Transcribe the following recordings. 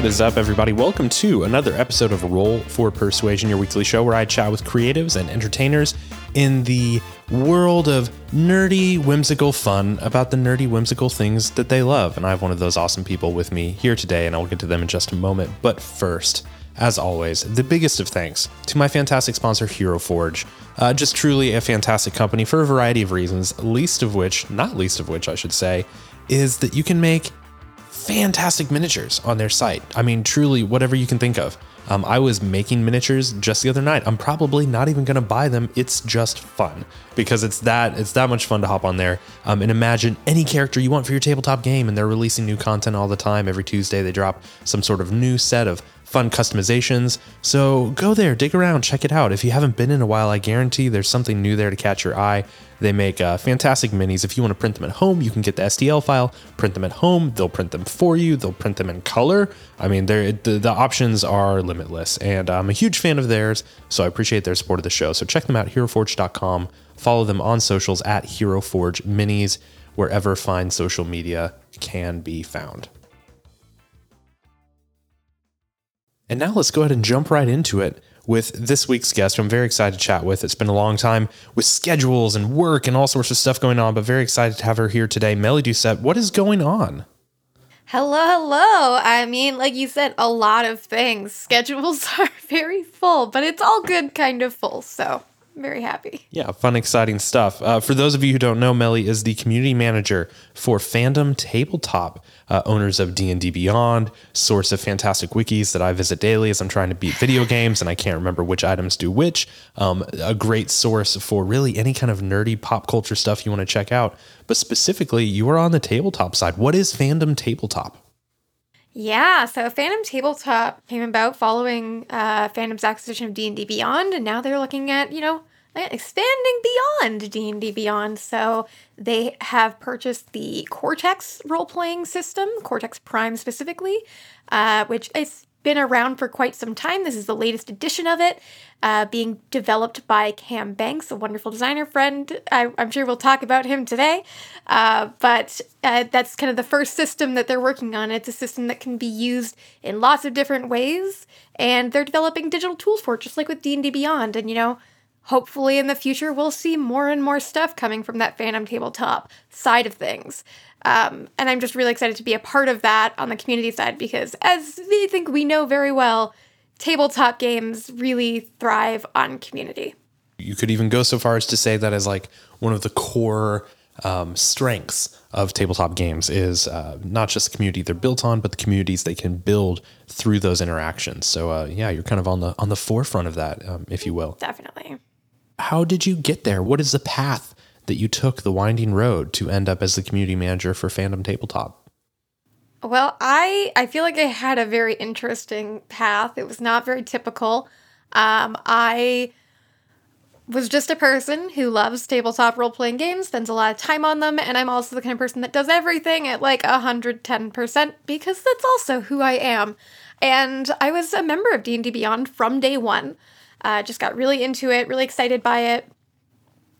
What is up, everybody? Welcome to another episode of Roll for Persuasion, your weekly show where I chat with creatives and entertainers in the world of nerdy, whimsical fun about the nerdy, whimsical things that they love. And I have one of those awesome people with me here today, and I'll get to them in just a moment. But first, as always, the biggest of thanks to my fantastic sponsor, Hero Forge. Uh, just truly a fantastic company for a variety of reasons, least of which, not least of which, I should say, is that you can make fantastic miniatures on their site. I mean, truly, whatever you can think of. Um, I was making miniatures just the other night. I'm probably not even going to buy them. It's just fun because it's that it's that much fun to hop on there um, and imagine any character you want for your tabletop game. And they're releasing new content all the time. Every Tuesday they drop some sort of new set of fun customizations. So go there, dig around, check it out. If you haven't been in a while, I guarantee there's something new there to catch your eye. They make uh, fantastic minis. If you want to print them at home, you can get the STL file, print them at home. They'll print them for you. They'll print them in color. I mean, the, the options are limitless, and I'm a huge fan of theirs. So I appreciate their support of the show. So check them out, HeroForge.com. Follow them on socials at HeroForge Minis, wherever fine social media can be found. And now let's go ahead and jump right into it with this week's guest, who I'm very excited to chat with. It's been a long time with schedules and work and all sorts of stuff going on, but very excited to have her here today. Mellie Doucette, what is going on? Hello, hello. I mean, like you said, a lot of things. Schedules are very full, but it's all good kind of full. So very happy. Yeah, fun, exciting stuff. Uh, for those of you who don't know, Mellie is the community manager for Fandom Tabletop, uh, owners of D&D Beyond, source of fantastic wikis that I visit daily as I'm trying to beat video games, and I can't remember which items do which. Um, a great source for really any kind of nerdy pop culture stuff you want to check out. But specifically, you are on the tabletop side. What is Fandom Tabletop? Yeah, so Fandom Tabletop came about following uh, Fandom's acquisition of D&D Beyond, and now they're looking at, you know, expanding beyond D&D Beyond. So they have purchased the Cortex role-playing system, Cortex Prime specifically, uh, which is been around for quite some time. This is the latest edition of it, uh, being developed by Cam Banks, a wonderful designer friend. I, am sure we'll talk about him today. Uh, but uh, that's kind of the first system that they're working on. It's a system that can be used in lots of different ways, and they're developing digital tools for it, just like with D&D Beyond. And, you know, hopefully in the future we'll see more and more stuff coming from that Fandom tabletop side of things. Um, and I'm just really excited to be a part of that on the community side because, as I think we know very well, tabletop games really thrive on community. You could even go so far as to say that as like one of the core um, strengths of tabletop games is uh, not just the community they're built on, but the communities they can build through those interactions. So uh, yeah, you're kind of on the on the forefront of that, um, if you will. Definitely. How did you get there? What is the path that you took the winding road to end up as the community manager for Fandom Tabletop? Well, I I feel like I had a very interesting path. It was not very typical. Um, I was just a person who loves tabletop role playing games, spends a lot of time on them, and I'm also the kind of person that does everything at like 110% because that's also who I am. And I was a member of D&D Beyond from day one. Uh, just got really into it, really excited by it.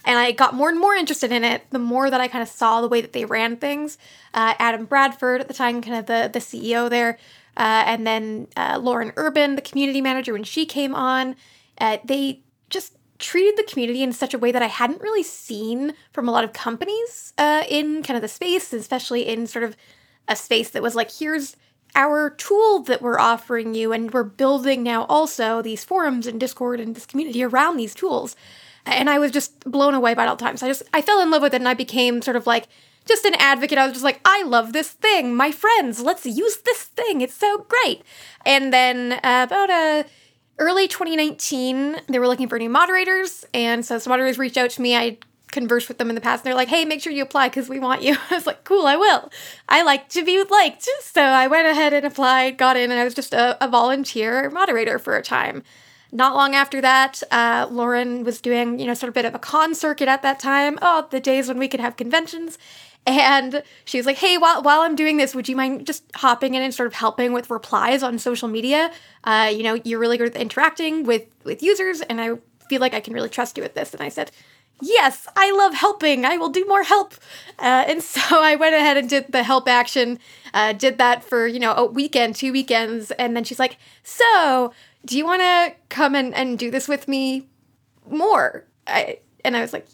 And I got more and more interested in it the more that I kind of saw the way that they ran things. Uh, Adam Bradford at the time, kind of the, the CEO there, uh, and then uh, Lauren Urban, the community manager, when she came on, uh, they just treated the community in such a way that I hadn't really seen from a lot of companies uh, in kind of the space, especially in sort of a space that was like, here's our tool that we're offering you, and we're building now also these forums and Discord and this community around these tools and I was just blown away by it all the time. So I just I fell in love with it, and I became sort of like just an advocate. I was just like, I love this thing. My friends, let's use this thing. It's so great. And then uh, about a early 2019, they were looking for new moderators, and so some moderators reached out to me. I conversed with them in the past, and they're like, "Hey, make sure you apply because we want you." I was like, "Cool, I will." I like to be liked, so I went ahead and applied, got in, and I was just a, a volunteer moderator for a time. Not long after that, uh, Lauren was doing, you know, sort of a bit of a con circuit at that time. Oh, the days when we could have conventions. And she was like, hey, while, while I'm doing this, would you mind just hopping in and sort of helping with replies on social media? Uh, you know, you're really good at interacting with, with users, and I feel like I can really trust you with this. And I said, yes, I love helping. I will do more help. Uh, and so I went ahead and did the help action, uh, did that for, you know, a weekend, two weekends. And then she's like, so do you want to come and, and do this with me more? I, and I was like,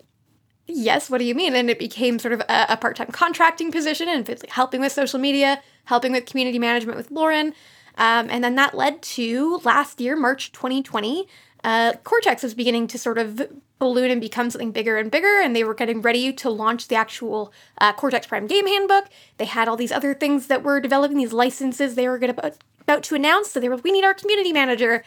yes, what do you mean? And it became sort of a, a part time contracting position and it's helping with social media, helping with community management with Lauren. Um, and then that led to last year, March 2020. Uh, Cortex was beginning to sort of balloon and become something bigger and bigger, and they were getting ready to launch the actual uh, Cortex Prime game handbook. They had all these other things that were developing, these licenses they were about, about to announce. So they were, we need our community manager.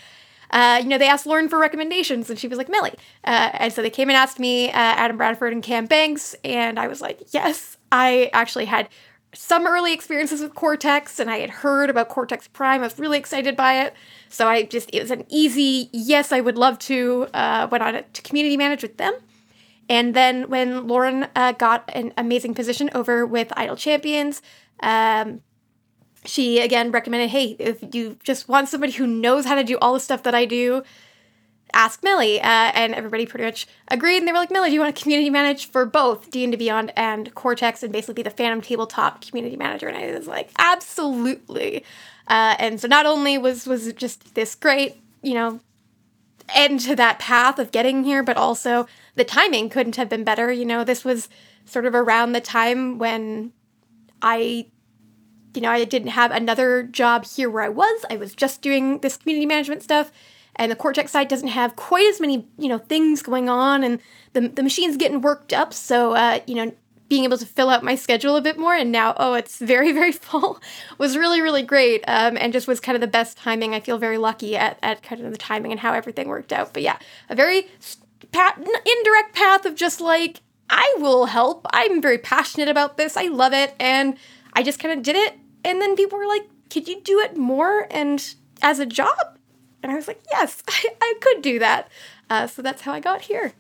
Uh, you know, they asked Lauren for recommendations, and she was like, Mellie. Uh, and so they came and asked me, uh, Adam Bradford and Cam Banks, and I was like, yes. I actually had some early experiences with Cortex, and I had heard about Cortex Prime. I was really excited by it. So I just, it was an easy, yes, I would love to, uh, went on to community manage with them. And then when Lauren uh, got an amazing position over with Idle Champions, um, she again recommended, hey, if you just want somebody who knows how to do all the stuff that I do, ask Mellie. Uh, and everybody pretty much agreed. And they were like, Mellie, do you want to community manage for both D&D Beyond and Cortex and basically be the Fandom Tabletop community manager? And I was like, absolutely. Uh, and so not only was was just this great, you know, end to that path of getting here, but also the timing couldn't have been better. You know, this was sort of around the time when I you know, I didn't have another job here where I was. I was just doing this community management stuff and the Cortex side doesn't have quite as many you know things going on, and the the machine's getting worked up. So uh, you know, being able to fill out my schedule a bit more, and now oh, it's very very full, was really really great, um, and just was kind of the best timing. I feel very lucky at at kind of the timing and how everything worked out. But yeah, a very indirect path of just like I will help. I'm very passionate about this. I love it, and I just kind of did it. And then people were like, "Could you do it more?" And as a job, and I was like, yes, I, I could do that. Uh, so that's how I got here.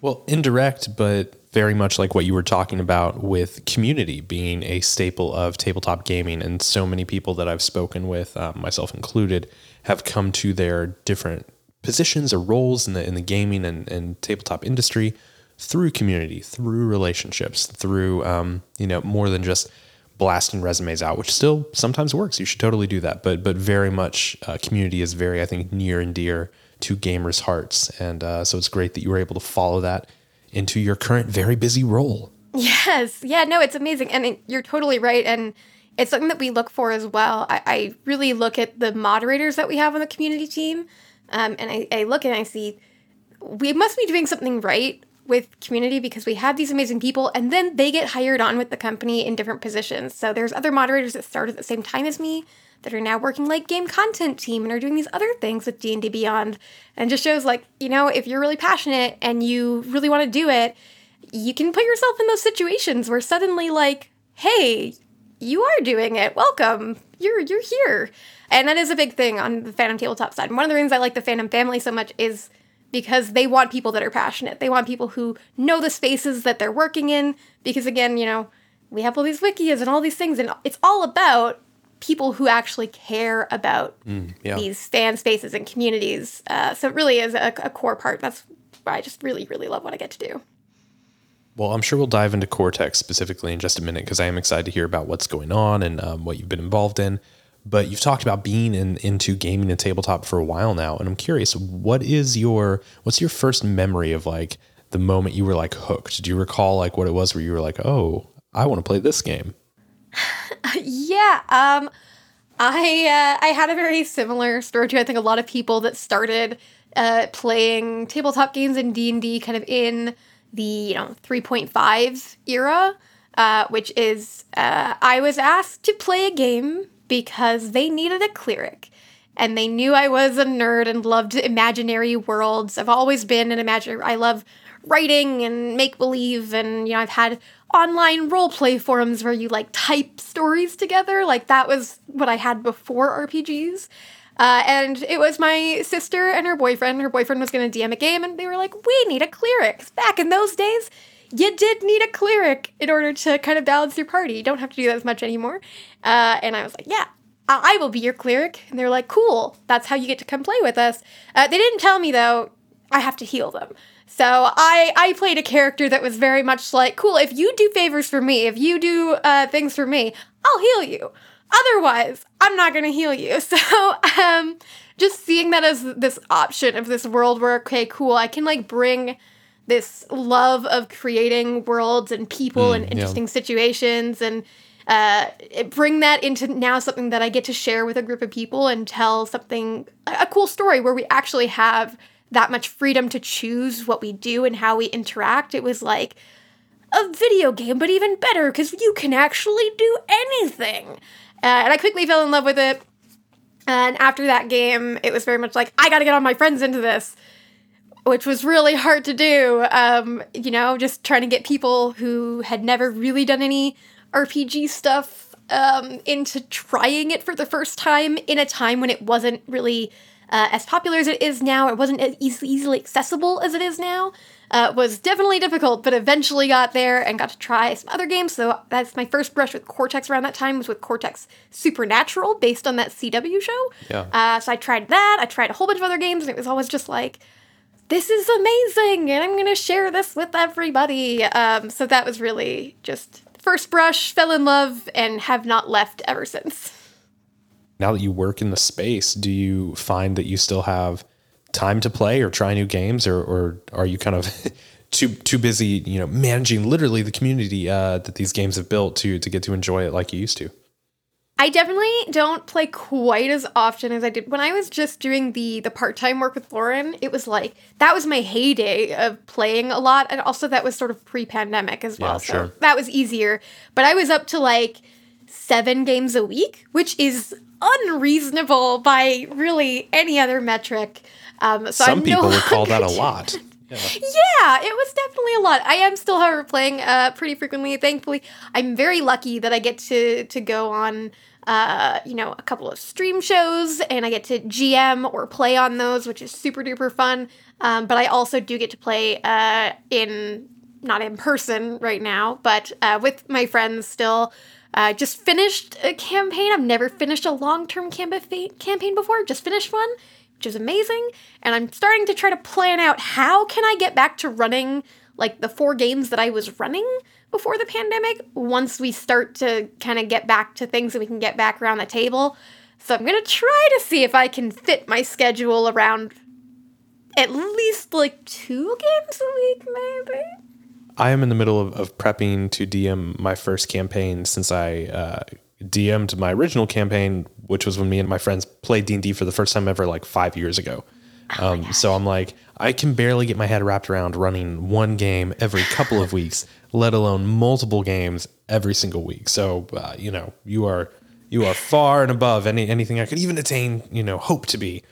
Well, indirect, but very much like what you were talking about with community being a staple of tabletop gaming. And so many people that I've spoken with, uh, myself included, have come to their different positions or roles in the in the gaming and, and tabletop industry through community, through relationships, through um, you know more than just blasting resumes out, which still sometimes works. You should totally do that. But but very much uh, community is very I think near and dear to gamers' hearts, and uh, so it's great that you were able to follow that into your current very busy role. Yes, yeah, no, it's amazing, and it, you're totally right, and it's something that we look for as well. I, I, really look at the moderators that we have on the community team, um, and I, I look and I see we must be doing something right with community because we have these amazing people and then they get hired on with the company in different positions. So there's other moderators that started at the same time as me that are now working like game content team and are doing these other things with D&D Beyond and just shows like, you know, if you're really passionate and you really want to do it, you can put yourself in those situations where suddenly like, hey, you are doing it. Welcome. You're you're here. And that is a big thing on the Fandom tabletop side. And one of the reasons I like the Fandom family so much is because they want people that are passionate. They want people who know the spaces that they're working in. Because again, you know, we have all these wikis and all these things, and it's all about people who actually care about mm, yeah. these fan spaces and communities. Uh, so it really is a, a core part. That's why I just really, really love what I get to do. Well, I'm sure we'll dive into Cortex specifically in just a minute because I am excited to hear about what's going on and um, what you've been involved in but you've talked about being in, into gaming and tabletop for a while now and i'm curious what is your what's your first memory of like the moment you were like hooked? Do you recall like what it was where you were like oh i want to play this game yeah um i uh, i had a very similar story to i think a lot of people that started uh, playing tabletop games and d&d kind of in the you know 3.5 era uh, which is uh, I was asked to play a game because they needed a cleric. And they knew I was a nerd and loved imaginary worlds. I've always been an imaginary. I love writing and make believe, and you know, I've had online role play forums where you like type stories together. Like that was what I had before RPGs. Uh, and it was my sister and her boyfriend. Her boyfriend was going to DM a game, and they were like, "We need a cleric." Back in those days, you did need a cleric in order to kind of balance your party. You don't have to do that as much anymore. Uh, and I was like, yeah, I will be your cleric. And they're like, cool, that's how you get to come play with us. Uh, they didn't tell me, though, I have to heal them. So I I played a character that was very much like, cool, if you do favors for me, if you do uh, things for me, I'll heal you. Otherwise, I'm not gonna heal you. So um, just seeing that as this option of this world where okay, cool, I can like bring this love of creating worlds and people and interesting yeah. situations and uh, bring that into now something that I get to share with a group of people and tell something a cool story where we actually have that much freedom to choose what we do and how we interact. It was like a video game, but even better because you can actually do anything. Uh, and I quickly fell in love with it. And after that game, it was very much like, I gotta get all my friends into this, which was really hard to do. Um, you know, just trying to get people who had never really done any RPG stuff um, into trying it for the first time in a time when it wasn't really uh, as popular as it is now. It wasn't as easily, easily accessible as it is now. Uh, was definitely difficult, but eventually got there and got to try some other games. So that's my first brush with Cortex around that time was with Cortex Supernatural, based on that CW show. Yeah. Uh, so I tried that. I tried a whole bunch of other games, and it was always just like, this is amazing, and I'm gonna share this with everybody. Um, so that was really just first brush, fell in love, and have not left ever since now that you work in the space, do you find that you still have time to play or try new games, or, or are you kind of too too busy, you know, managing literally the community uh, that these games have built to to get to enjoy it like you used to? I definitely don't play quite as often as I did when I was just doing the the part time work with Lauren. It was like that was my heyday of playing a lot, and also that was sort of pre pandemic as well. Yeah, sure. So that was easier. But I was up to like seven games a week, which is unreasonable by really any other metric. Um, so Some I'm people no would call that a lot. Yeah. yeah. it was definitely a lot. I am still, however, playing uh, pretty frequently. Thankfully, I'm very lucky that I get to to go on, uh, you know, a couple of stream shows, and I get to GM or play on those, which is super duper fun. Um, but I also do get to play uh, in not in person right now, but uh, with my friends still. Uh, just finished a campaign. I've never finished a long term campaign before, just finished one, which is amazing. And I'm starting to try to plan out how can I get back to running like the four games that I was running before the pandemic once we start to kind of get back to things that we can get back around the table. So I'm going to try to see if I can fit my schedule around at least like two games a week, maybe. I am in the middle of, of prepping to DM my first campaign since I uh, DM'd my original campaign, which was when me and my friends played D and D for the first time ever, like five years ago. Oh um, so I'm like, I can barely get my head wrapped around running one game every couple of weeks, let alone multiple games every single week. So uh, you know, you are you are far and above any anything I could even attain, you know, hope to be.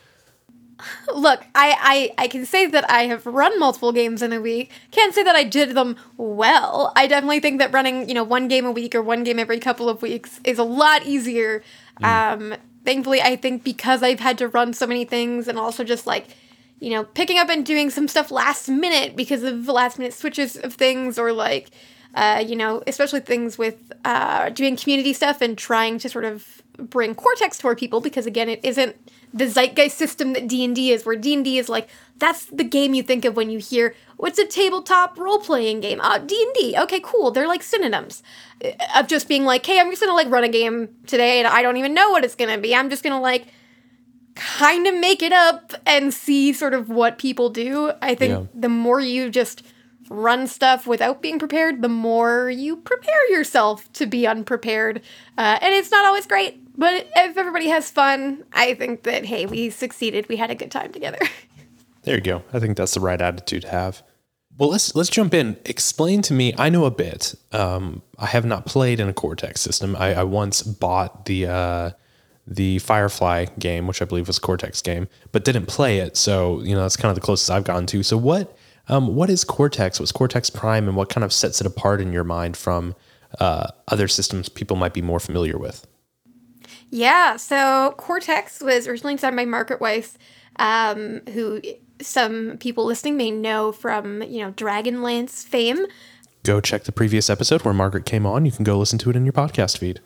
Look, I, I I can say that I have run multiple games in a week. Can't say that I did them well. I definitely think that running, you know, one game a week or one game every couple of weeks is a lot easier. Mm. Um, thankfully, I think because I've had to run so many things and also just like, you know, picking up and doing some stuff last minute because of last minute switches of things or like, uh, you know, especially things with uh, doing community stuff and trying to sort of bring Cortex toward people because again, it isn't the zeitgeist system that D&D is where D&D is like that's the game you think of when you hear what's a tabletop role-playing game. Uh, d&d okay cool. They're like synonyms uh, of just being like hey i'm just gonna like run a game today and i don't even know what it's gonna be. I'm just gonna like kind of make it up and see sort of what people do. I think yeah. the more you just run stuff without being prepared the more you prepare yourself to be unprepared uh, and it's not always great but if everybody has fun, I think that hey, we succeeded. We had a good time together. there you go. I think that's the right attitude to have. Well, let's let's jump in. Explain to me. I know a bit. Um, I have not played in a Cortex system. I, I once bought the uh, the Firefly game, which I believe was a Cortex game, but didn't play it. So you know that's kind of the closest I've gotten to. So what um, what is Cortex? What's Cortex Prime, and what kind of sets it apart in your mind from uh, other systems people might be more familiar with? Yeah, so Cortex was originally designed by Margaret Weis, um, who some people listening may know from, you know, Dragonlance fame. Go check the previous episode where Margaret came on. You can go listen to it in your podcast feed.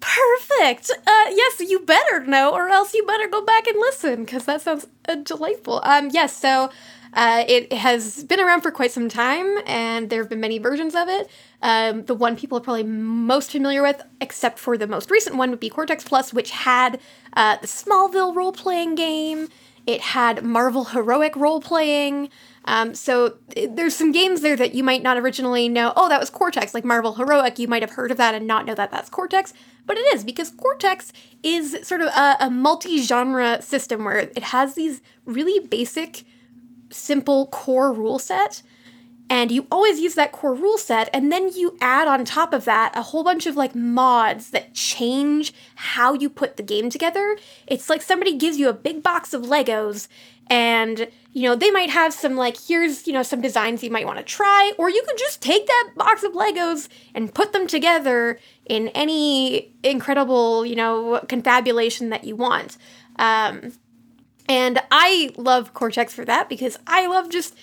Perfect Perfect. Uh, yes, you better know, or else you better go back and listen, because that sounds uh, delightful. Um, yes, so uh, it has been around for quite some time, and there have been many versions of it. Um, the one people are probably most familiar with, except for the most recent one, would be Cortex Plus, which had uh, the Smallville role playing game. It had Marvel Heroic role playing. Um, so it, there's some games there that you might not originally know. Oh, that was Cortex, like Marvel Heroic. You might have heard of that and not know that that's Cortex, but it is because Cortex is sort of a, a multi-genre system where it has these really basic, simple core rule set and you always use that core rule set and then you add on top of that a whole bunch of like mods that change how you put the game together. It's like somebody gives you a big box of legos and you know they might have some like here's you know some designs you might want to try or you could just take that box of legos and put them together in any incredible you know confabulation that you want. Um, and i love cortex for that because i love just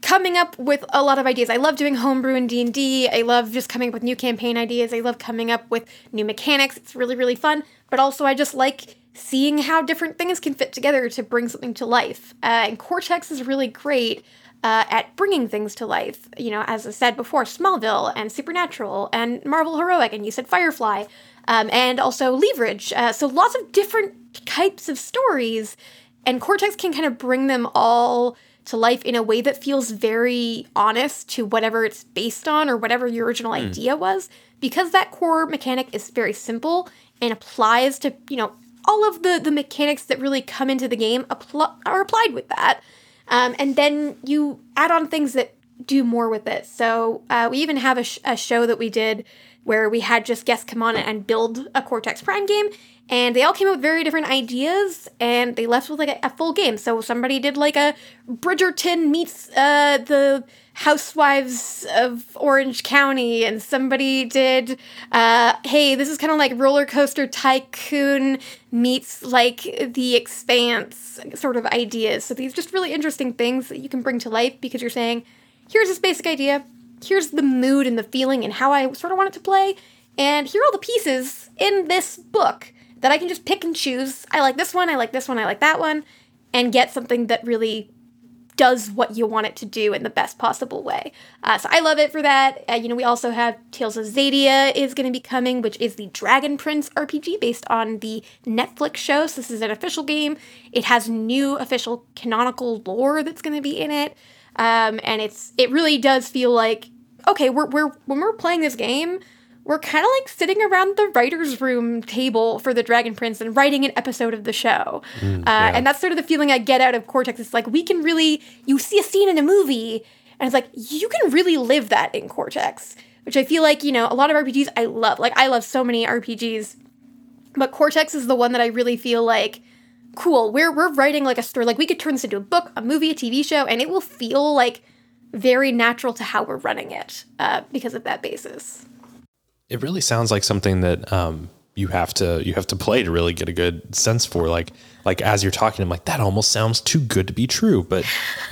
coming up with a lot of ideas. I love doing homebrew in D&D. I love just coming up with new campaign ideas. I love coming up with new mechanics. It's really really fun, but also I just like seeing how different things can fit together to bring something to life. Uh, and Cortex is really great uh, at bringing things to life. You know, as I said before, Smallville and Supernatural and Marvel Heroic, and you said Firefly, um, and also Leverage. Uh, so lots of different types of stories, and Cortex can kind of bring them all to life in a way that feels very honest to whatever it's based on or whatever your original mm. idea was. Because that core mechanic is very simple and applies to you know all of the the mechanics that really come into the game appl- are applied with that. Um, and then you add on things that do more with it. So uh, we even have a, sh- a show that we did where we had just guests come on and build a cortex prime game and they all came up with very different ideas and they left with like a, a full game. So somebody did like a bridgerton meets uh, the housewives of orange county and somebody did uh, hey this is kind of like roller coaster tycoon meets like the expanse sort of ideas. So these just really interesting things that you can bring to life because you're saying here's this basic idea. Here's the mood and the feeling and how i sort of want it to play. And here are all the pieces in this book that I can just pick and choose. I like this one, I like this one, I like that one, and get something that really does what you want it to do in the best possible way. Uh, so I love it for that. Uh, you know, we also have Tales of Xadia is going to be coming, which is the Dragon Prince RPG based on the Netflix show. So this is an official game. It has new official canonical lore that's going to be in it, um, and it's it really does feel like okay, we're we're when we're playing this game we're kind of like sitting around the writer's room table for the Dragon Prince and writing an episode of the show. Mm, uh, yeah. And that's sort of the feeling I get out of Cortex. It's like we can really, you see a scene in a movie, and it's like you can really live that in Cortex, which I feel like, you know, a lot of RPGs I love. Like, I love so many RPGs, but Cortex is the one that I really feel like, cool, we're, we're writing like a story. Like, we could turn this into a book, a movie, a TV show, and it will feel like very natural to how we're running it uh, because of that basis it really sounds like something that um, you have to you have to play to really get a good sense for. Like like as you're talking, I'm like that almost sounds too good to be true. But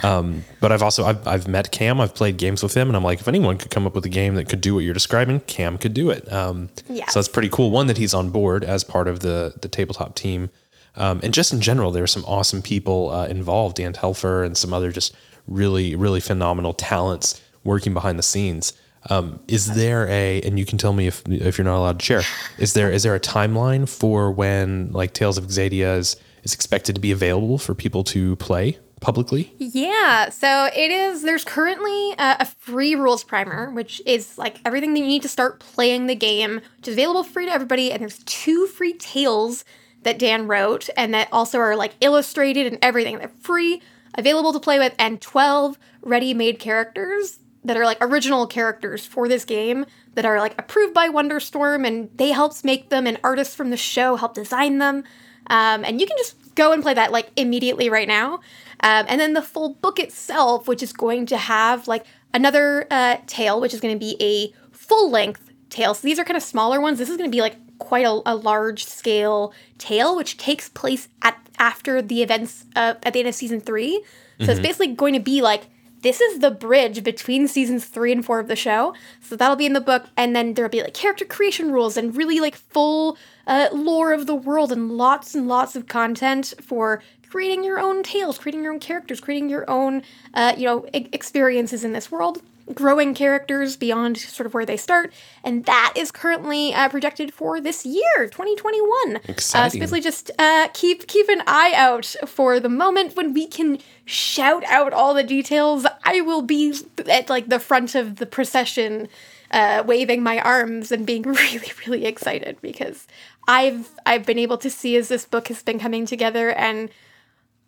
um, but I've also I've, I've met Cam. I've played games with him, and I'm like, if anyone could come up with a game that could do what you're describing, Cam could do it. Um, yeah. So that's pretty cool. One that he's on board as part of the the tabletop team. Um, and just in general, there are some awesome people uh, involved, Dan Telfer and some other just really, really phenomenal talents working behind the scenes. Um, is there a, and you can tell me if if you're not allowed to share, is there is there a timeline for when like Tales of Xadia is is expected to be available for people to play publicly? Yeah, so it is. There's currently a, a, free rules primer, which is like everything that you need to start playing the game, which is available free to everybody. And there's two free tales that Dan wrote, and that also are like illustrated and everything. They're free, available to play with, and 12 ready-made characters that are like original characters for this game that are like approved by Wonderstorm and they helped make them and artists from the show help design them. Um, and you can just go and play that like immediately right now. Um, and then the full book itself, which is going to have like another uh, tale, which is going to be a full length tale. So these are kind of smaller ones. This is going to be like quite a, a large scale tale, which takes place at after the events uh, at the end of season three. So mm-hmm. it's basically going to be like this is the bridge between seasons three and four of the show. So that'll be in the book, and then there'll be like character creation rules and really like full uh, lore of the world and lots and lots of content for creating your own tales, creating your own characters, creating your own, uh, you know, e- experiences in this world growing characters beyond sort of where they start, and that is currently uh, projected for this year, 2021. Exciting. Uh, so basically, just uh, keep keep an eye out for the moment when we can shout out all the details. I will be at like the front of the procession, uh, waving my arms and being really really excited because I've I've been able to see as this book has been coming together and.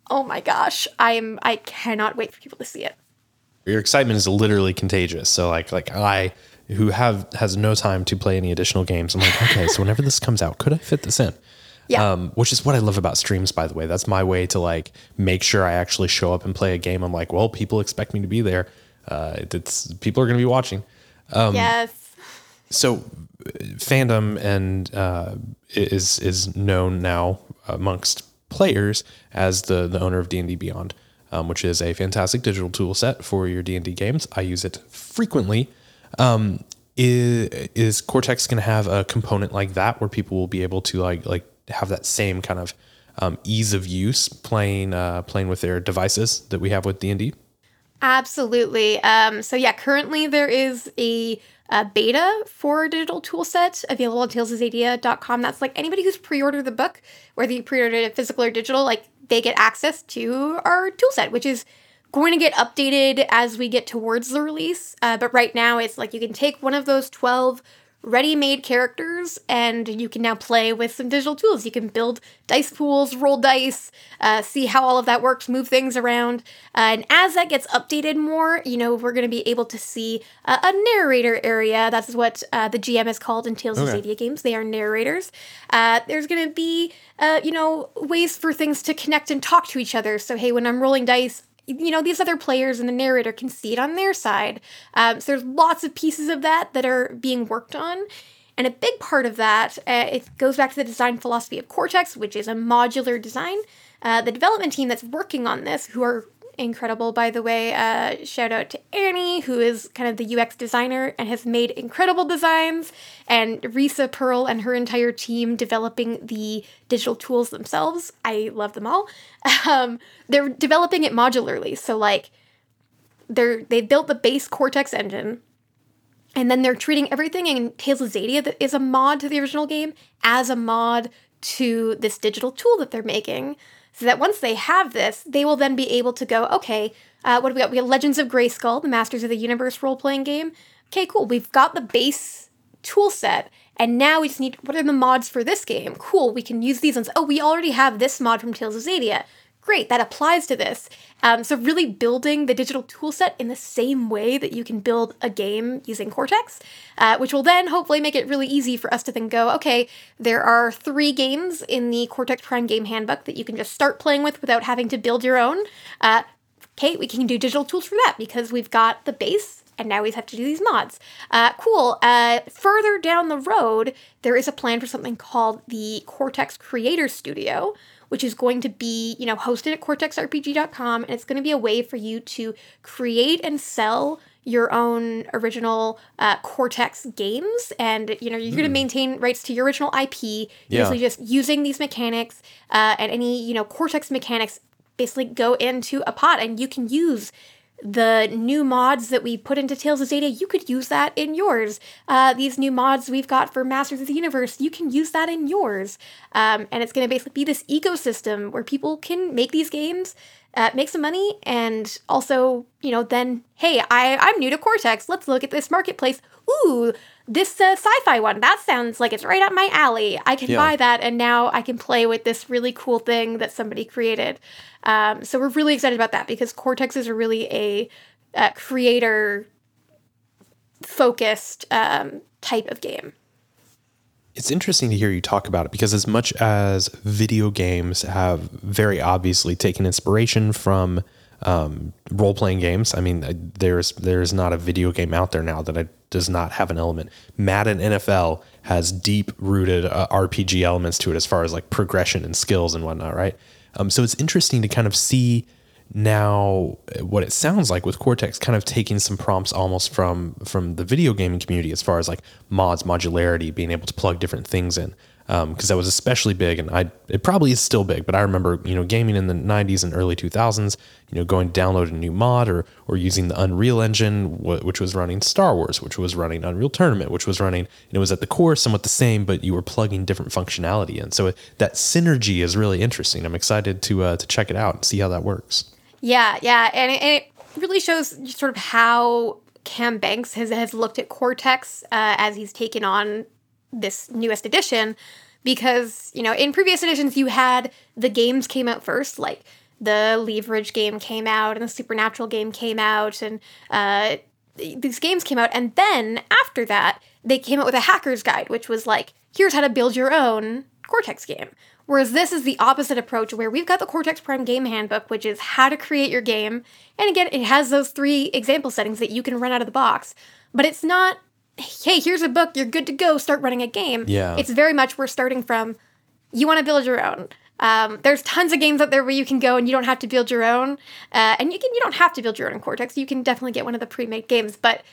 Oh my gosh, I'm I cannot wait for people to see it your excitement is literally contagious. So like like I who have has no time to play any additional games. I'm like, okay, so whenever this comes out, could I fit this in? Yeah. Um, which is what I love about streams, by the way. That's my way to like make sure I actually show up and play a game. I'm like, well, people expect me to be there. Uh, it's people are going to be watching. Um, yes. So, fandom and uh, is is known now amongst players as the the owner of D and D Beyond um, which is a fantastic digital tool set for your D&D games. I use it frequently. Um, is, is Cortex going to have a component like that where people will be able to like like have that same kind of um, ease of use playing uh, playing with their devices that we have with D&D? Absolutely. Um, so yeah, currently there is a, a beta for digital toolset available on talesofxadia.com. That's like anybody who's pre-ordered the book, whether you pre-ordered it physical or digital, like they get access to our toolset, which is going to get updated as we get towards the release. Uh, but right now, it's like you can take one of those 12 ready made characters, and you can now play with some digital tools. You can build dice pools, roll dice, uh, see how all of that works, move things around. Uh, and as that gets updated more, you know, we're going to be able to see uh, a narrator area. That's what uh, the GM is called in Tales okay. of Xadia games. They are narrators. Uh, there's going to be, uh, you know, ways for things to connect and talk to each other. So, hey, when I'm rolling dice, you know these other players and the narrator can see it on their side. Um, so there's lots of pieces of that that are being worked on. And a big part of that uh, it goes back to the design philosophy of cortex which is a modular design. Uh, the development team that's working on this who are incredible, by the way. Uh, shout out to Annie, who is kind of the UX designer and has made incredible designs, and Risa Pearl and her entire team developing the digital tools themselves. I love them all. Um, they're developing it modularly, so like they're they built the base Cortex engine. And then they're treating everything in Tales of Xadia that is a mod to the original game as a mod to this digital tool that they're making so that once they have this, they will then be able to go, okay, uh, what do we got? We got Legends of Grayskull, the Masters of the Universe role playing game. Okay, cool. We've got the base tool set, and now we just need what are the mods for this game? Cool, we can use these ones. Oh, we already have this mod from Tales of Xadia great, that applies to this. Um, so, really building the digital toolset in the same way that you can build a game using Cortex, uh, which will then hopefully make it really easy for us to then go, okay, there are three games in the Cortex Prime Game Handbook that you can just start playing with without having to build your own. Uh, okay, we can do digital tools for that because we've got the base and now we have to do these mods. Uh, cool. Uh, further down the road, there is a plan for something called the Cortex Creator Studio, which is going to be, you know, hosted at cortexrpg.com and it's going to be a way for you to create and sell your own original uh, Cortex games, and you know you're mm. going to maintain rights to your original IP. Yeah. Basically, just using these mechanics uh, and any you know Cortex mechanics basically go into a pot, and you can use the new mods that we put into Tales of Xadia, you could use that in yours. Uh, these new mods we've got for Masters of the Universe, you can use that in yours. Um, and it's going to basically be this ecosystem where people can make these games, uh, make some money, and also, you know, then, hey, I, I'm new to Cortex. Let's look at this marketplace. Ooh, this uh, sci-fi one that sounds like it's right up my alley i can yeah. buy that and now i can play with this really cool thing that somebody created um, so we're really excited about that because cortex is really a, a creator focused um, type of game it's interesting to hear you talk about it because as much as video games have very obviously taken inspiration from um, role playing games. I mean, there's there's not a video game out there now that does not have an element. Madden NFL has deep rooted uh, RPG elements to it as far as like progression and skills and whatnot, right? Um, so it's interesting to kind of see now what it sounds like with Cortex kind of taking some prompts almost from from the video gaming community as far as like mods, modularity, being able to plug different things in. because that was especially big, and I it probably is still big. But I remember you know gaming in the '90s and early 2000s, you know going to download a new mod or or using the Unreal Engine, which was running Star Wars, which was running Unreal Tournament, which was running, and it was at the core somewhat the same, but you were plugging different functionality in. So that synergy is really interesting. I'm excited to uh, to check it out and see how that works. Yeah, yeah, and it, and it really shows sort of how Cam Banks has has looked at Cortex uh, as he's taken on this newest edition because you know in previous editions you had the games came out first like the leverage game came out and the supernatural game came out and uh, these games came out. And then after that they came out with a hacker's guide which was like here's how to build your own cortex game whereas this is the opposite approach where we've got the cortex prime game handbook which is how to create your game and again it has those three example settings that you can run out of the box but it's not hey, here's a book, you're good to go, start running a game. Yeah. It's very much we're starting from you want to build your own. Um, there's tons of games out there where you can go and you don't have to build your own. Uh, and you can you don't have to build your own in Cortex. You can definitely get one of the pre-made games, but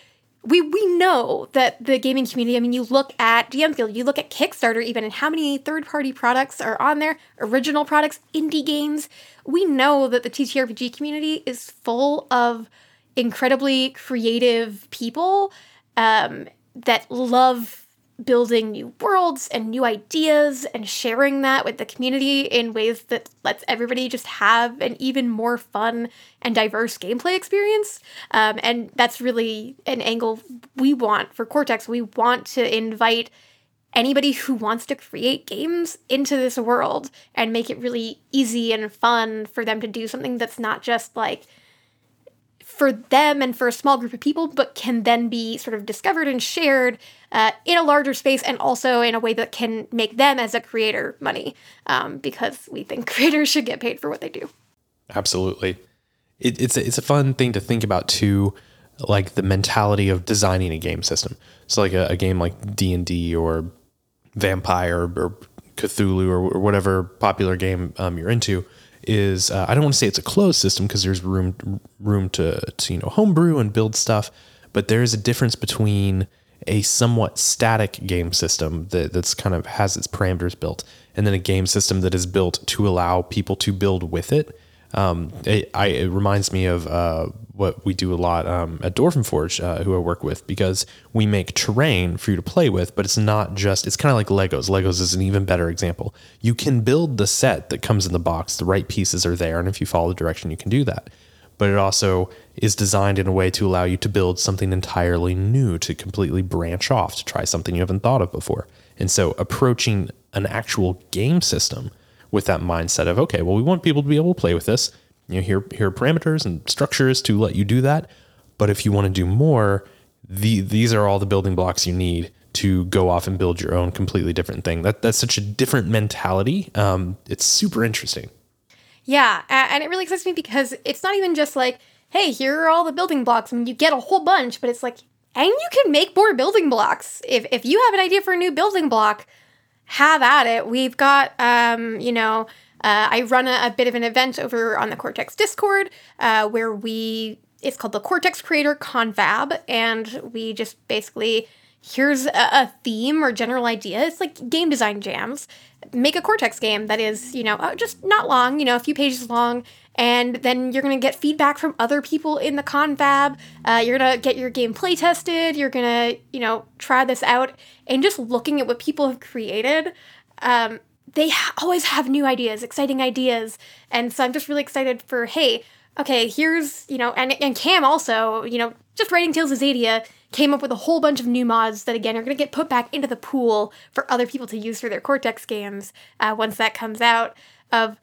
we we know that the gaming community, I mean, you look at DM Guild, you look at Kickstarter even and how many third-party products are on there, original products, indie games. We know that the TTRPG community is full of incredibly creative people um, that love building new worlds and new ideas and sharing that with the community in ways that lets everybody just have an even more fun and diverse gameplay experience. Um, and that's really an angle we want for Cortex. We want to invite anybody who wants to create games into this world and make it really easy and fun for them to do something that's not just like for them and for a small group of people, but can then be sort of discovered and shared uh, in a larger space and also in a way that can make them as a creator money um, because we think creators should get paid for what they do. Absolutely. It, it's, a, it's a fun thing to think about too, like the mentality of designing a game system. So like a, a game like D&D or Vampire or Cthulhu or, or whatever popular game um, you're into – is uh, I don't want to say it's a closed system because there's room room to, to you know homebrew and build stuff, but there is a difference between a somewhat static game system that that's kind of has its parameters built, and then a game system that is built to allow people to build with it um, it, I, it reminds me of uh, what we do a lot um, at Dwarven Forge, uh, who I work with, because we make terrain for you to play with, but it's not just, it's kind of like Legos. Legos is an even better example. You can build the set that comes in the box, the right pieces are there, and if you follow the direction, you can do that. But it also is designed in a way to allow you to build something entirely new, to completely branch off, to try something you haven't thought of before. And so approaching an actual game system with that mindset of okay, well, we want people to be able to play with this. You know, here here are parameters and structures to let you do that. But if you want to do more, the these are all the building blocks you need to go off and build your own completely different thing. That that's such a different mentality. Um, it's super interesting. Yeah, and it really excites me because it's not even just like, hey, here are all the building blocks, I mean, you get a whole bunch, but it's like, and you can make more building blocks. If if you have an idea for a new building block, have at it. We've got, um, you know, uh, I run a, a, bit of an event over on the Cortex Discord uh, where we, it's called the Cortex Creator Confab, and we just basically, here's a, a theme or general idea. It's like game design jams. Make a Cortex game that is, you know, uh, just not long, you know, a few pages long, and then you're going to get feedback from other people in the confab. Uh, you're going to get your game play tested. You're going to, you know, try this out. And just looking at what people have created, um, they ha- always have new ideas, exciting ideas. And so I'm just really excited for, hey, okay, here's, you know, and, and Cam also, you know, just writing Tales of Xadia came up with a whole bunch of new mods that, again, are going to get put back into the pool for other people to use for their Cortex games uh, once that comes out. Of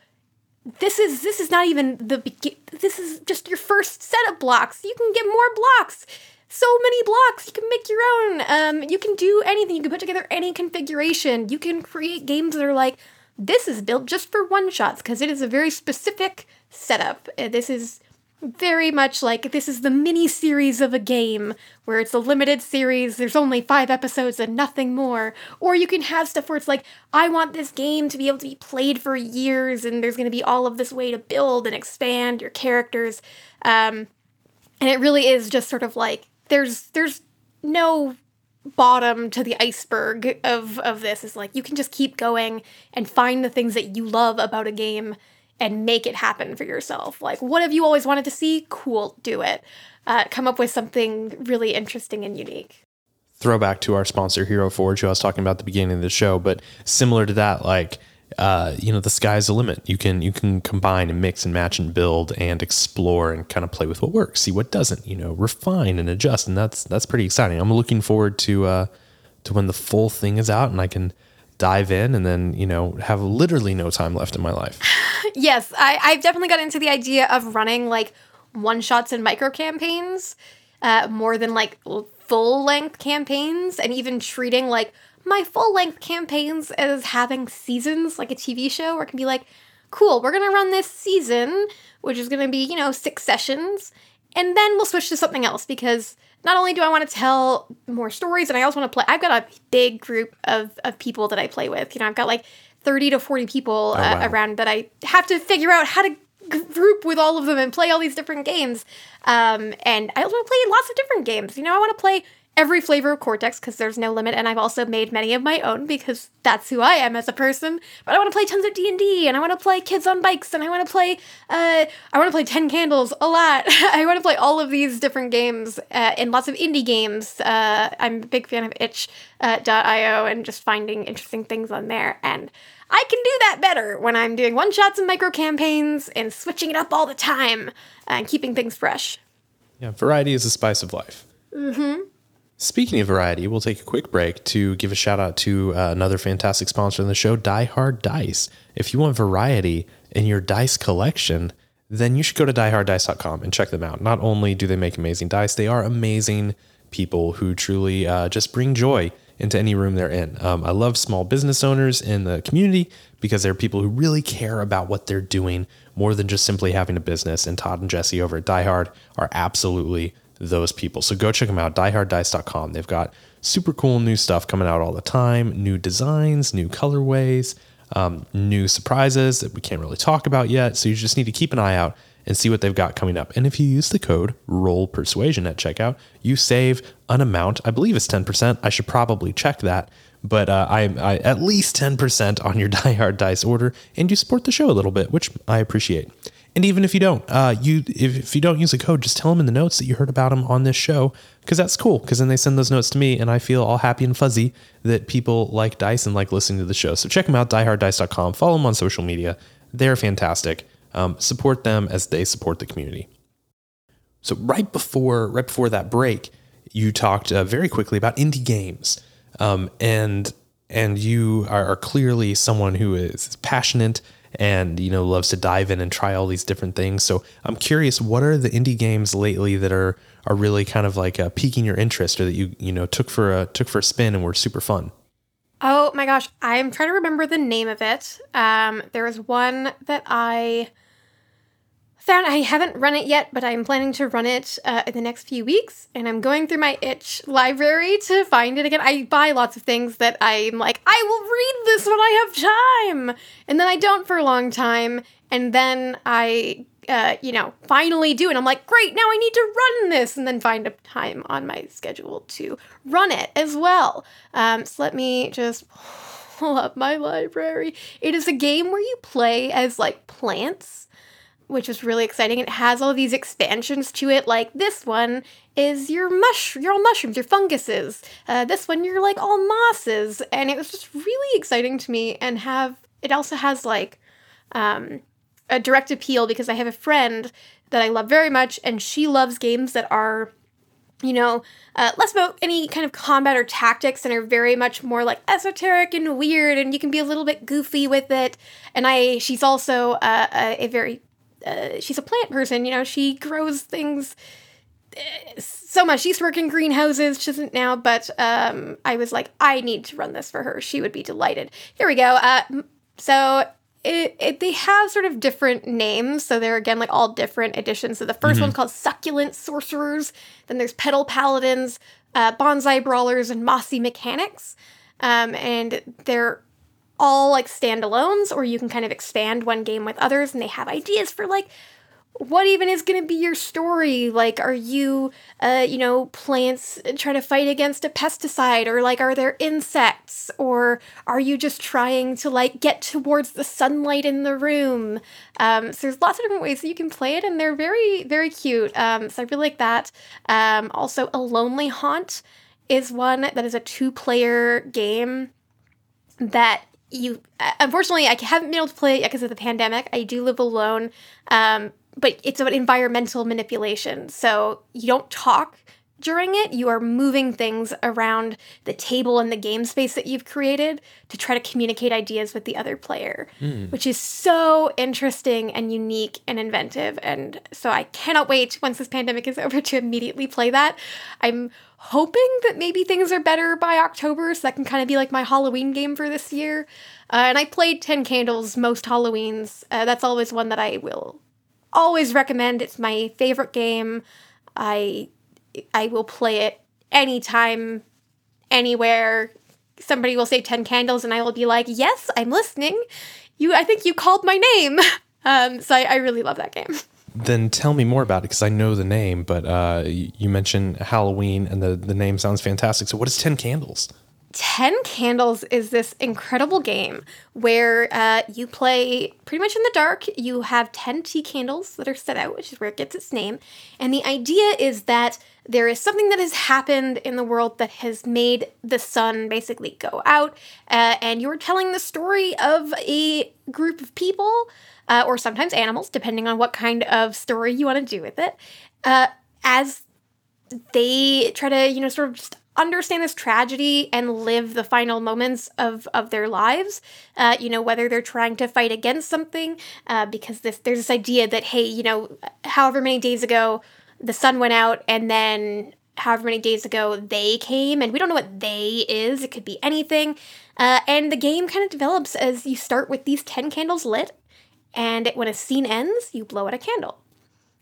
this is this is not even the begin. This is just your first set of blocks. You can get more blocks. So many blocks. You can make your own. Um, you can do anything. You can put together any configuration. You can create games that are like this is built just for one shots because it is a very specific setup. Uh, this is very much like this is the mini series of a game where it's a limited series, there's only five episodes and nothing more. Or you can have stuff where it's like, I want this game to be able to be played for years and there's going to be all of this way to build and expand your characters. Um, and it really is just sort of like, there's, there's no bottom to the iceberg of of this is like you can just keep going and find the things that you love about a game and make it happen for yourself. Like, what have you always wanted to see? Cool, do it. Uh, come up with something really interesting and unique. Throwback to our sponsor, Hero Forge, who I was talking about at the beginning of the show, but similar to that, like uh, you know, the sky's the limit. You can you can combine and mix and match and build and explore and kind of play with what works, see what doesn't, you know, refine and adjust, and that's that's pretty exciting. I'm looking forward to uh, to when the full thing is out and I can dive in and then you know have literally no time left in my life. yes, I, I've definitely got into the idea of running like one shots and micro campaigns uh, more than like full length campaigns, and even treating like my full length campaigns as having seasons, like a TV show, where it can be like, cool, we're gonna run this season, which is gonna be, you know, six sessions, and then we'll switch to something else because not only do I want to tell more stories, and I also want to play. I've got a big group of, of people that I play with. You know, I've got like 30 to 40 people oh, uh, around that I have to figure out how to group with all of them and play all these different games. Um, and I also want to play lots of different games. You know, I want to play every flavor of Cortex because there's no limit, and I've also made many of my own because that's who I am as a person. But I want to play tons of D and D, and I want to play Kids on Bikes, and I want to play, uh, I want to play Ten Candles a lot. I want to play all of these different games uh, and lots of indie games. Uh, I'm a big fan of itch.io uh, and just finding interesting things on there, and I can do that better when I'm doing one shots and micro campaigns and switching it up all the time and keeping things fresh. Yeah, variety is the spice of life. Mm-hmm. Speaking of variety, we'll take a quick break to give a shout out to uh, another fantastic sponsor in the show, Die Hard Dice. If you want variety in your dice collection, then you should go to dieharddice.com and check them out. Not only do they make amazing dice, they are amazing people who truly uh, just bring joy into any room they're in. Um, I love small business owners in the community because they're people who really care about what they're doing more than just simply having a business. And Todd and Jesse over at Die Hard are absolutely those people. So go check them out, dieharddice.com. They've got super cool new stuff coming out all the time, new designs, new colorways, um, new surprises that we can't really talk about yet. So you just need to keep an eye out and see what they've got coming up. And if you use the code Roll Persuasion at checkout, you save an amount. I believe it's 10%. I should probably check that. But uh, I, I at least 10% on your Die Hard Dice order, and you support the show a little bit, which I appreciate. And even if you don't, uh, you if, if you don't use a code, just tell them in the notes that you heard about them on this show because that's cool. Because then they send those notes to me, and I feel all happy and fuzzy that people like dice and like listening to the show. So check them out, dieharddice.com. Follow them on social media; they're fantastic. Um, support them as they support the community. So right before right before that break, you talked uh, very quickly about indie games, um, and and you are clearly someone who is passionate and you know loves to dive in and try all these different things. So I'm curious, what are the indie games lately that are are really kind of like uh, piquing your interest, or that you you know took for a took for a spin and were super fun? Oh my gosh, I'm trying to remember the name of it. Um, there was one that I found I haven't run it yet, but I'm planning to run it uh, in the next few weeks. And I'm going through my itch library to find it again. I buy lots of things that I'm like, I will read this when I have time. And then I don't for a long time. And then I, uh, you know, finally do. And I'm like, great, now I need to run this. And then find a time on my schedule to run it as well. Um, so let me just pull up my library. It is a game where you play as like plants which is really exciting. It has all these expansions to it, like this one is your mush, your all mushrooms, your funguses. Uh, this one you're like all mosses, and it was just really exciting to me. And have it also has like um, a direct appeal because I have a friend that I love very much, and she loves games that are you know, uh, less about any kind of combat or tactics and are very much more like esoteric and weird, and you can be a little bit goofy with it. And I, she's also uh, a, a, very uh, she's a plant person, you know, she grows things uh, so much. She used to work in greenhouses, she doesn't now, but um, I was like, I need to run this for her. She would be delighted. Here we go. Uh, so it, it, they have sort of different names. So they're again like all different editions. So the 1st mm-hmm. one's called Succulent Sorcerers. Then there's Petal Paladins, uh, Bonsai Brawlers, and Mossy Mechanics. Um, and they're all like standalones, or you can kind of expand one game with others, and they have ideas for like what even is going to be your story? Like, are you, uh, you know, plants trying to fight against a pesticide? Or, like, are there insects? Or are you just trying to, like, get towards the sunlight in the room? Um, so, there's lots of different ways that you can play it, and they're very, very cute. Um, so, I really like that. Um, also, A Lonely Haunt is one that is a two player game that you unfortunately I haven't been able to play it because of the pandemic. I do live alone, um, but it's about environmental manipulation. So you don't talk during it. You are moving things around the table and the game space that you've created to try to communicate ideas with the other player, mm. which is so interesting and unique and inventive. And so I cannot wait once this pandemic is over to immediately play that. I'm hoping that maybe things are better by October, so that can kind of be like my Halloween game for this year. Uh, and I played 10 Candles most Halloweens. Uh, that's always one that I will always recommend. It's my favorite game. I I will play it anytime, anywhere. Somebody will say 10 candles and I will be like, "Yes, I'm listening. You I think you called my name." Um, so I, I really love that game. Then tell me more about it because I know the name, but uh, you mentioned Halloween and the, the name sounds fantastic. So, what is 10 Candles? 10 Candles is this incredible game where uh, you play pretty much in the dark. You have 10 tea candles that are set out, which is where it gets its name. And the idea is that there is something that has happened in the world that has made the sun basically go out. Uh, and you're telling the story of a group of people, uh, or sometimes animals, depending on what kind of story you want to do with it, uh, as they try to, you know, sort of just understand this tragedy and live the final moments of, of their lives. Uh, you know, whether they're trying to fight against something, uh, because this there's this idea that hey, you know, however many days ago the sun went out, and then however many days ago they came, and we don't know what they is. It could be anything. Uh, and the game kind of develops as you start with these ten candles lit, and when a scene ends, you blow out a candle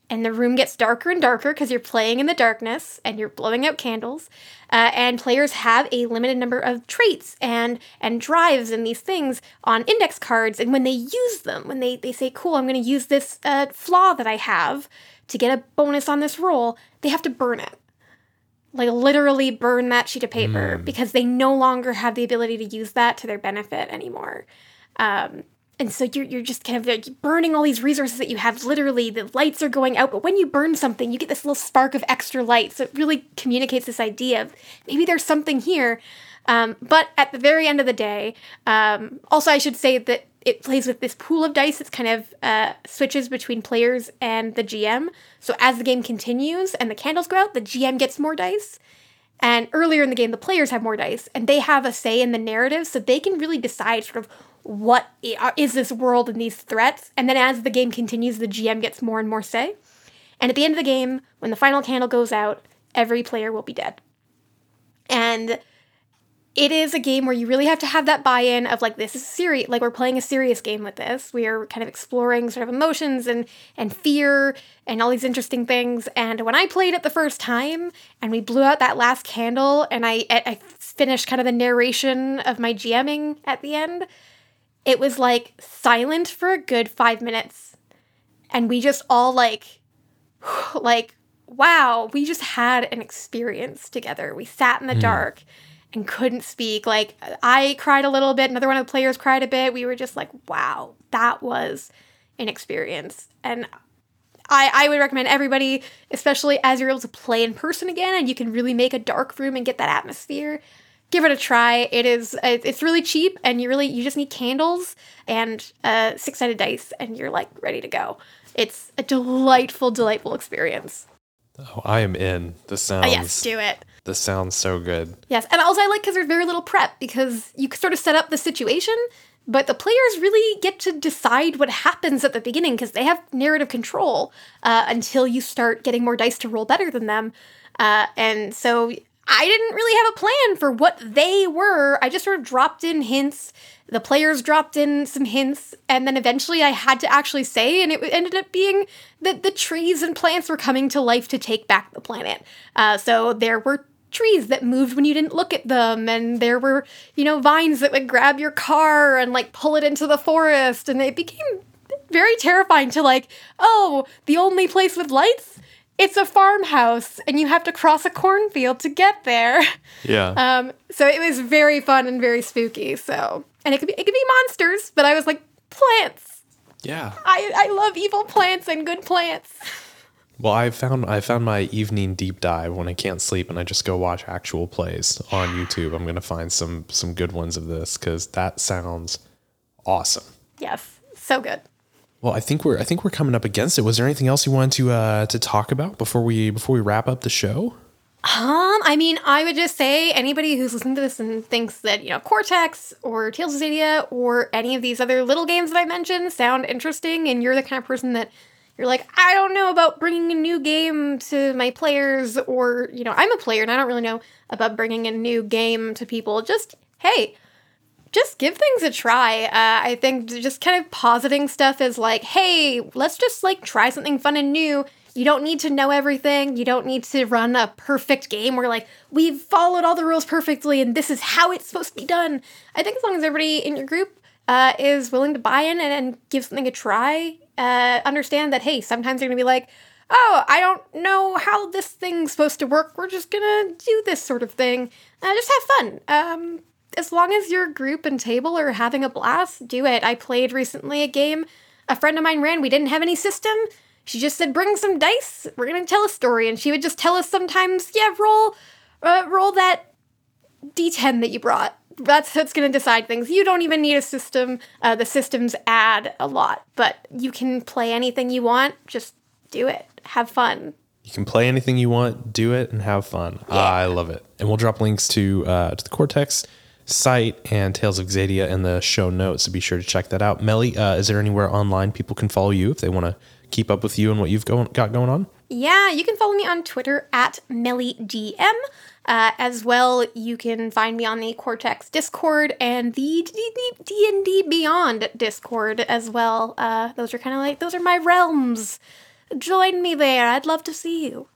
and the room gets darker and darker because you're playing in the darkness and you're blowing out candles. Uh, and players have a limited number of traits and and drives and these things on index cards. And when they use them, when they, they say, "Cool, I'm going to use this uh, flaw that I have to get a bonus on this roll," they have to burn it. Like literally burn that sheet of paper mm. because they no longer have the ability to use that to their benefit anymore. Um, and so you're, you're just kind of like burning all these resources that you have. Literally the lights are going out but when you burn something you get this little spark of extra light. So it really communicates this idea of maybe there's something here. Um, but at the very end of the day um, also i should say that it plays with this pool of dice. It's kind of uh, switches between players and the gm so as the game continues and the candles go out the gm gets more dice. And earlier in the game the players have more dice and they have a say in the narrative so they can really decide sort of what uh, this world and these threats. And then as the game continues, the GM gets more and more say. And at the end of the game, when the final candle goes out, every player will be dead. And it is a game where you really have to have that buy-in of like this is serious like we're playing a serious game with this we are kind of exploring sort of emotions and and fear and all these interesting things and when i played it the first time and we blew out that last candle and i i finished kind of the narration of my gming at the end it was like silent for a good five minutes. And we just all like, like, wow, we just had an experience together. We sat in the mm. dark and couldn't speak. Like, I cried a little bit, another one of the players cried a bit. We were just like, wow, that was an experience. And I, I would recommend everybody, especially as you're able to play in person again and you can really make a dark room and get that atmosphere give it a try. It is it's really cheap, and you really you just need candles and uh, six sided dice, and you're like ready to go. It's a delightful, delightful experience. Oh, I am in. This sounds. Uh, yes, do it. This sounds so good. Yes, and also I like because there's very little prep because you sort of set up the situation, but the players really get to decide what happens at the beginning because they have narrative control uh, until you start getting more dice to roll better than them. Uh, and so I didn't really have a plan for what they were. I just sort of dropped in hints. The players dropped in some hints, and then eventually I had to actually say, and it ended up being that the trees and plants were coming to life to take back the planet. Uh, so there were trees that moved when you didn't look at them, and there were, you know, vines that would grab your car and like pull it into the forest, and it became very terrifying to like, oh, the only place with lights, it's a farmhouse, and you have to cross a cornfield to get there. Yeah. Um, so it was very fun and very spooky. So, and it could be it could be monsters, but I was like plants. yeah. I I love evil plants and good plants. Well, I found I found my evening deep dive when I can't sleep and I just go watch actual plays on YouTube. I'm gonna find some some good ones of this because that sounds awesome. Yes, so good. Well, I think we're I think we're coming up against it. Was there anything else you wanted to uh, to talk about before we before we wrap up the show? Um, I mean, I would just say anybody who's listening to this and thinks that, you know, Cortex or Tales of Xadia or any of these other little games that I mentioned sound interesting and you're the kind of person that you're like, I don't know about bringing a new game to my players or, you know, I'm a player and I don't really know about bringing a new game to people. Just, hey, just give things a try. Uh, I think just kind of positing stuff is like, hey, let's just like try something fun and new. You don't need to know everything. You don't need to run a perfect game where like we've followed all the rules perfectly and this is how it's supposed to be done. I think as long as everybody in your group uh, is willing to buy in and, and give something a try, uh, understand that hey, sometimes you're gonna be like, oh, I don't know how this thing's supposed to work. We're just gonna do this sort of thing. Uh, just have fun. Um, as long as your group and table are having a blast, do it. I played recently a game a friend of mine ran. We didn't have any system. She just said, "Bring some dice. We're gonna tell a story," and she would just tell us sometimes, "Yeah, roll, uh, roll that d10 that you brought." That's what's gonna decide things. You don't even need a system. Uh, the systems add a lot, but you can play anything you want. Just do it. Have fun. You can play anything you want, do it, and have fun. I love it. And we'll drop links to uh, to the Cortex site and Tales of Xadia in the show notes, so be sure to check that out. Mellie, uh, is there anywhere online people can follow you if they want to keep up with you and what you've go- got going on? Yeah, you can follow me on Twitter at MellieGM. Uh, as well, you can find me on the Cortex Discord and the D and D Beyond Discord as well. Uh, those are kind of like those are my realms. Join me there. I'd love to see you.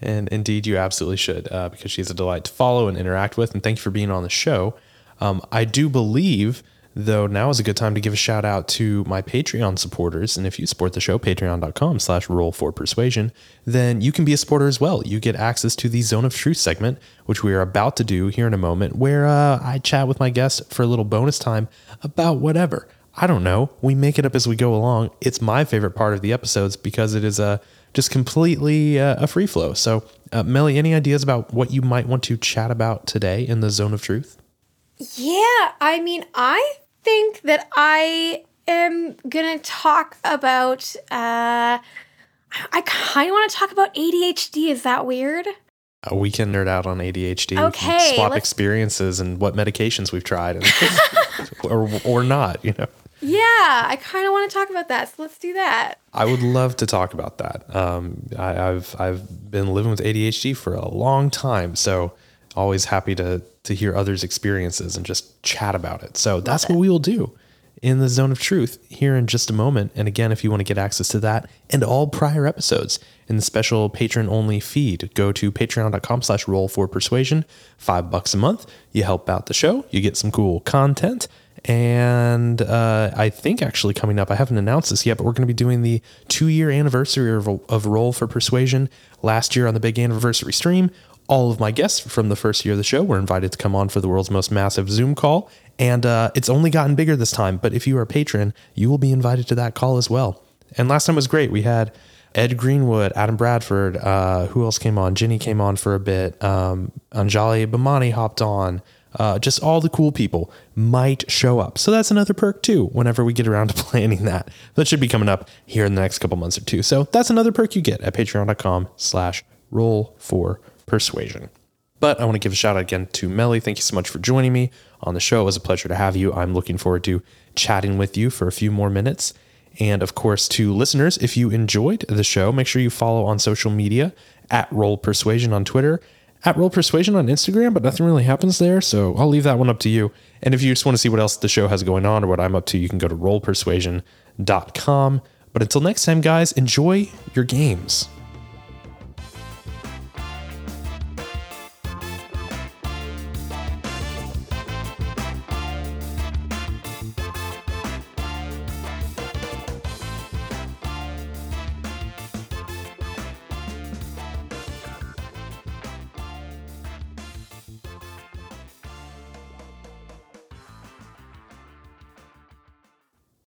And indeed, you absolutely should, uh, because she's a delight to follow and interact with. And thank you for being on the show. Um, I do believe, though, now is a good time to give a shout out to my Patreon supporters. And if you support the show, patreon.com slash roll for persuasion, then you can be a supporter as well. You get access to the Zone of Truth segment, which we are about to do here in a moment, where uh, I chat with my guests for a little bonus time about whatever. I don't know. We make it up as we go along. It's my favorite part of the episodes because it is a just completely uh, a free flow. So, uh, Mellie, any ideas about what you might want to chat about today in the zone of truth? Yeah, I mean, I think that I am gonna talk about. Uh, I kind of want to talk about ADHD. Is that weird? Uh, we can nerd out on ADHD. Okay, swap let's- experiences and what medications we've tried, and, or or not. You know, Yeah, I kind of want to talk about that. So let's do that. I would love to talk about that. Um, I, I've I've been living with ADHD for a long time, so always happy to to hear others' experiences and just chat about it. So that's what we will do in the zone of truth here in just a moment. And again, if you want to get access to that and all prior episodes in the special patron only feed, go to patreon.com slash roll for persuasion. Five bucks a month. You help out the show. You get some cool content. And uh, I think actually coming up, I haven't announced this yet, but we're going to be doing the two year anniversary of, of Roll for Persuasion last year on the big anniversary stream. All of my guests from the first year of the show were invited to come on for the world's most massive Zoom call. And uh, it's only gotten bigger this time. But if you are a patron, you will be invited to that call as well. And last time was great. We had Ed Greenwood, Adam Bradford. Uh, who else came on? Jenny came on for a bit. Um, Anjali Bhimani hopped on. Uh, just all the cool people might show up. So that's another perk too, whenever we get around to planning that. That should be coming up here in the next couple months or two. So that's another perk you get at patreon.com slash roll for persuasion. But I want to give a shout out again to Mellie. Thank you so much for joining me on the show. It was a pleasure to have you. I'm looking forward to chatting with you for a few more minutes. And of course, to listeners, if you enjoyed the show, make sure you follow on social media at Roll Persuasion on Twitter, at Roll Persuasion on Instagram, but nothing really happens there. So I'll leave that one up to you. And if you just want to see what else the show has going on or what I'm up to, you can go to rollpersuasion.com. But until next time, guys, enjoy your games.